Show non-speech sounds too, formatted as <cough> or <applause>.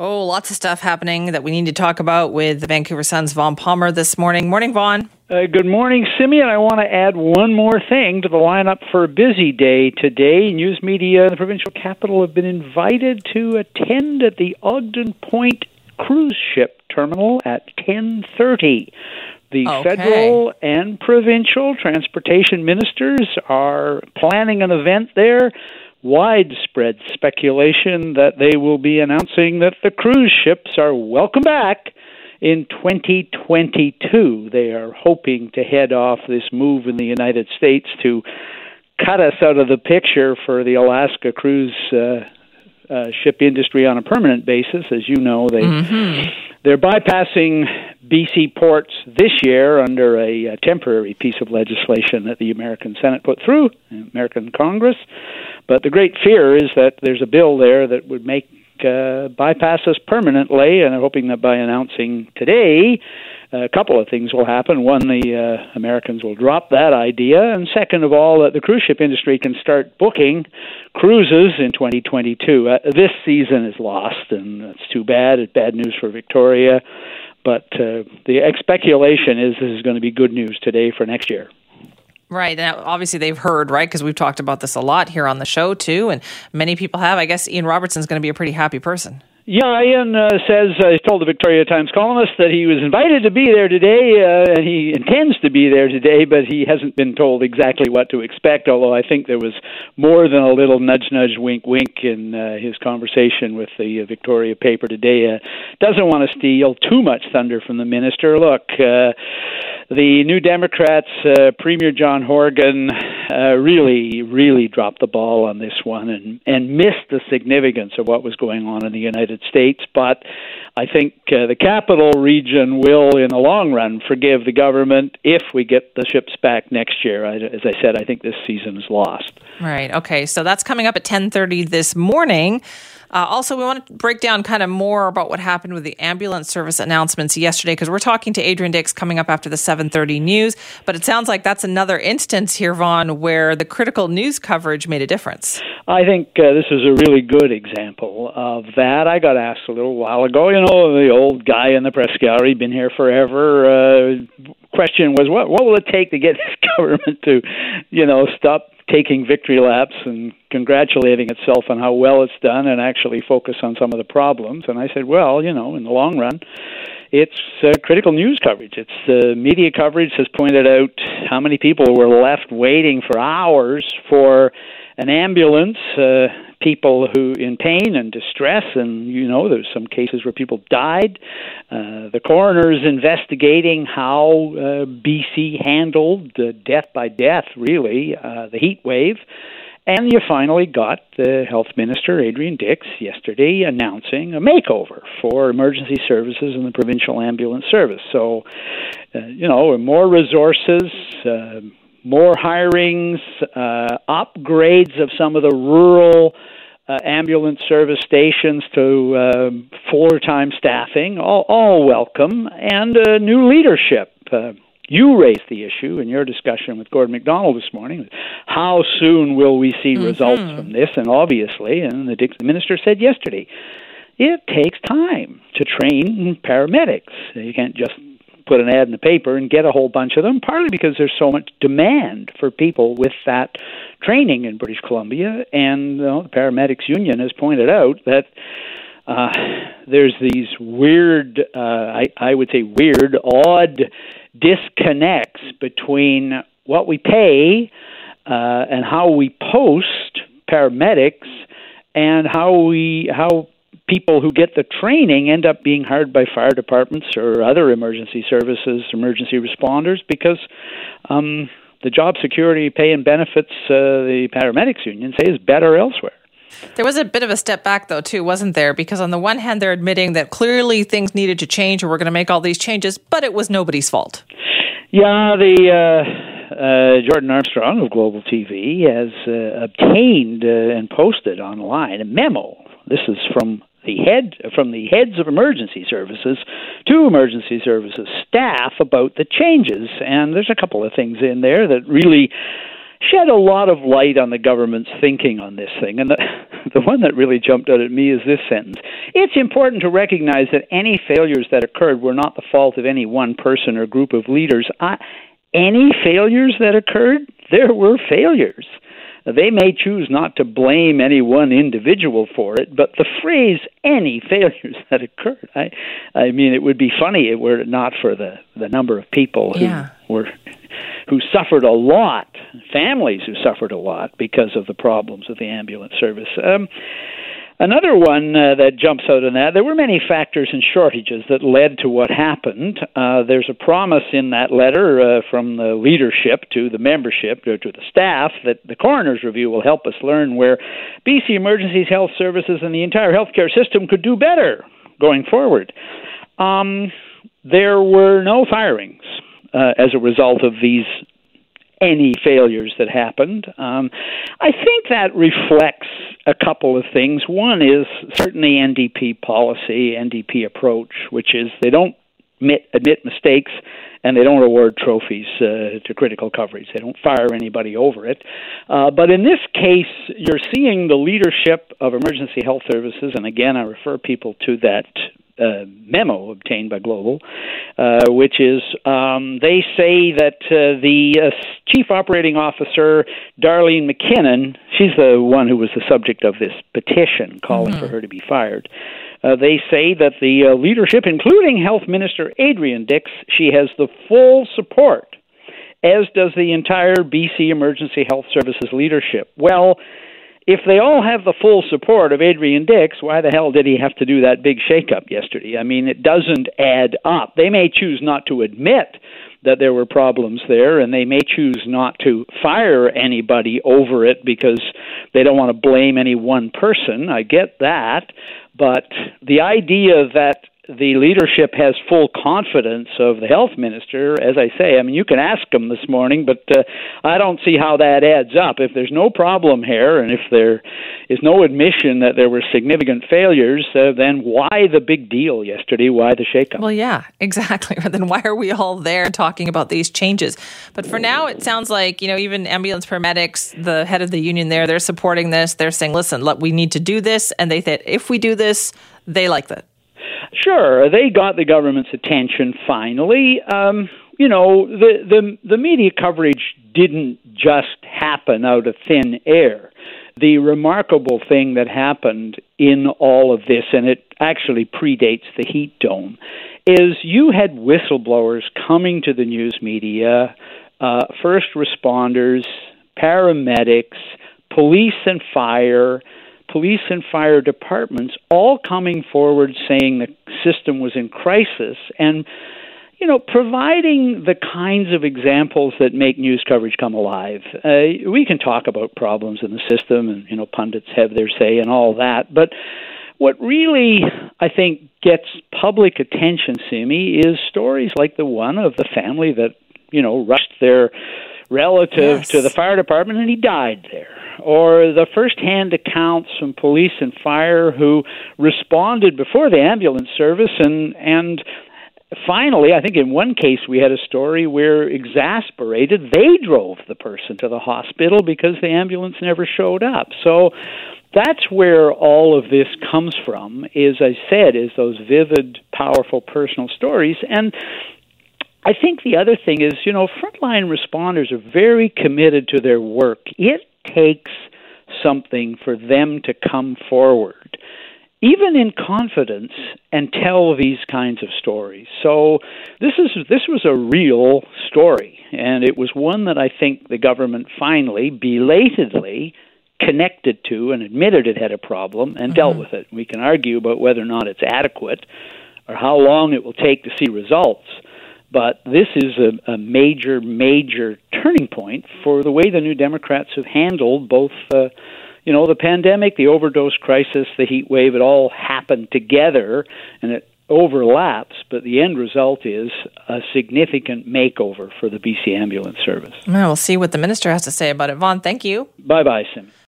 Oh, lots of stuff happening that we need to talk about with the Vancouver Sun's Vaughn Palmer this morning. Morning, Vaughn. Uh, good morning, Simeon. I want to add one more thing to the lineup for a busy day today. News media in the provincial capital have been invited to attend at the Ogden Point cruise ship terminal at 10:30. The Okay. federal and provincial transportation ministers are planning an event there. Widespread speculation that they will be announcing that the cruise ships are welcome back in 2022. They are hoping to head off this move in the United States to cut us out of the picture for the Alaska cruise uh, uh, ship industry on a permanent basis. As you know, they they're bypassing BC ports this year under a, uh temporary piece of legislation that the American Senate put through, American Congress. But the great fear is that there's a bill there that would make uh, bypass us permanently, and I'm hoping that by announcing today, a couple of things will happen. One, the uh, Americans will drop that idea, and second of all, that the cruise ship industry can start booking cruises in 2022. Uh, this season is lost, and that's too bad. It's bad news for Victoria. But uh, the speculation is this is going to be good news today for next year. Right. And obviously they've heard, right? Because we've talked about this a lot here on the show, too. And many people have. I guess Ian Robertson's going to be a pretty happy person. Yeah, Ian uh, says uh, he told the Victoria Times Colonist that he was invited to be there today, uh, and he intends to be there today, but he hasn't been told exactly what to expect. Although I think there was more than a little nudge, nudge, wink, wink in uh, his conversation with the uh, Victoria paper today. Uh, doesn't want to steal too much thunder from the minister. Look. Uh, the New Democrats, uh, Premier John Horgan, uh, really, really dropped the ball on this one and, and missed the significance of what was going on in the United States. But I think uh, the capital region will, in the long run, forgive the government if we get the ships back next year. I, as I said, I think this season is lost. Right. Okay. So that's coming up at 10:30 this morning. Uh, also, we want to break down kind of more about what happened with the ambulance service announcements yesterday because we're talking to Adrian Dix coming up after the 7:30 news. But it sounds like that's another instance here, Vaughn, where the critical news coverage made a difference. I think uh, this is a really good example of that. I got asked a little while ago, you know, the old guy in the press gallery, been here forever. Uh, question was, what what will it take to get <laughs> this government to, you know, stop taking victory laps and congratulating itself on how well it's done and actually focus on some of the problems? And I said, well, you know, in the long run, it's uh, critical news coverage. It's uh, media coverage has pointed out how many people were left waiting for hours for an ambulance. Uh, people who in pain and distress, and you know, there's some cases where people died. Uh, the coroner's investigating how uh, BC handled uh, death by death, really, uh, the heat wave. And you finally got the health minister, Adrian Dix, yesterday announcing a makeover for emergency services and the provincial ambulance service. So, uh, you know, more resources, uh, more hirings, uh, upgrades of some of the rural uh, ambulance service stations to um, fuller time staffing, all, all welcome, and uh, new leadership. Uh, you raised the issue in your discussion with Gordon McDonald this morning. How soon will we see results from this? And obviously, and the Dix- minister said yesterday, it takes time to train paramedics. You can't just put an ad in the paper and get a whole bunch of them, partly because there's so much demand for people with that training in British Columbia. And you know, the Paramedics Union has pointed out that uh, there's these weird, uh, I, I would say weird, odd disconnects between what we pay uh, and how we post paramedics and how we how people who get the training end up being hired by fire departments or other emergency services, emergency responders, because um, the job security pay and benefits uh, the paramedics union say is better elsewhere. There was a bit of a step back, though, too, wasn't there? Because on the one hand, they're admitting that clearly things needed to change and we're going to make all these changes, but it was nobody's fault. Yeah, the uh, uh, Jordan Armstrong of Global TV has uh, obtained uh, and posted online a memo. This is from the head from the heads of emergency services to emergency services staff about the changes, and there's a couple of things in there that really shed a lot of light on the government's thinking on this thing. And the, <laughs> the one that really jumped out at me is this sentence. It's important to recognize that any failures that occurred were not the fault of any one person or group of leaders. I, any failures that occurred, there were failures. They may choose not to blame any one individual for it, but the phrase "any failures <laughs> that occurred," I, I mean, it would be funny were it not for the the number of people who yeah. were who suffered a lot, families who suffered a lot because of the problems of the ambulance service. Um, Another one uh, that jumps out in that, there were many factors and shortages that led to what happened. Uh, there's a promise in that letter uh, from the leadership to the membership, or to the staff, that the coroner's review will help us learn where BC Emergencies Health Services and the entire healthcare system could do better going forward. Um, there were no firings uh, as a result of these any failures that happened. Um, I think that reflects a couple of things. One is certainly NDP policy, NDP approach, which is they don't admit, admit mistakes and they don't award trophies uh, to critical coverage. They don't fire anybody over it. Uh, but in this case, you're seeing the leadership of emergency health services, and again, I refer people to that uh, memo obtained by Global, uh, which is um, they say that uh, the uh, chief operating officer, Darlene McKinnon, she's the one who was the subject of this petition calling mm-hmm. for her to be fired. Uh, they say that the uh, leadership, including Health Minister Adrian Dix, she has the full support, as does the entire BC Emergency Health Services leadership. Well, if they all have the full support of Adrian Dix, why the hell did he have to do that big shakeup yesterday? I mean, it doesn't add up. They may choose not to admit that there were problems there, and they may choose not to fire anybody over it because they don't want to blame any one person. I get that. But the idea that the leadership has full confidence of the health minister. As I say, I mean, you can ask them this morning, but uh, I don't see how that adds up. If there's no problem here, and if there is no admission that there were significant failures, uh, then why the big deal yesterday? Why the shakeup? Well, yeah, <laughs> exactly. then why are we all there talking about these changes? But for now, it sounds like you know even ambulance paramedics, the head of the union there, they're supporting this. They're saying, "Listen, look, we need to do this," and they said, "If we do this." They like that. Sure, they got the government's attention finally. Um, you know, the, the the media coverage didn't just happen out of thin air. The remarkable thing that happened in all of this, and it actually predates the heat dome, is you had whistleblowers coming to the news media, uh, first responders, paramedics, police and fire, police and fire departments all coming forward saying the system was in crisis and you know, providing the kinds of examples that make news coverage come alive. Uh, we can talk about problems in the system, and you know, pundits have their say and all that. But what really, I think, gets public attention, Simi, is stories like the one of the family that you know rushed their relative yes. to the fire department and he died there. Or the first-hand accounts from police and fire who responded before the ambulance service and and finally i think in one case we had a story where exasperated they drove the person to the hospital because the ambulance never showed up. So that's where all of this comes from is i said is those vivid powerful personal stories. And I think the other thing is, you know, frontline responders are very committed to their work. It takes something for them to come forward, even in confidence, and tell these kinds of stories. So this is this was a real story, and it was one that I think the government finally, belatedly, connected to and admitted it had a problem and mm-hmm. dealt with it. We can argue about whether or not it's adequate or how long it will take to see results. But this is a, a major, major turning point for the way the New Democrats have handled both, uh, you know, the pandemic, the overdose crisis, the heat wave. It all happened together, and it overlaps, but the end result is a significant makeover for the BC Ambulance Service. Well, we'll see what the minister has to say about it. Vaughn, thank you. Bye bye, Sim.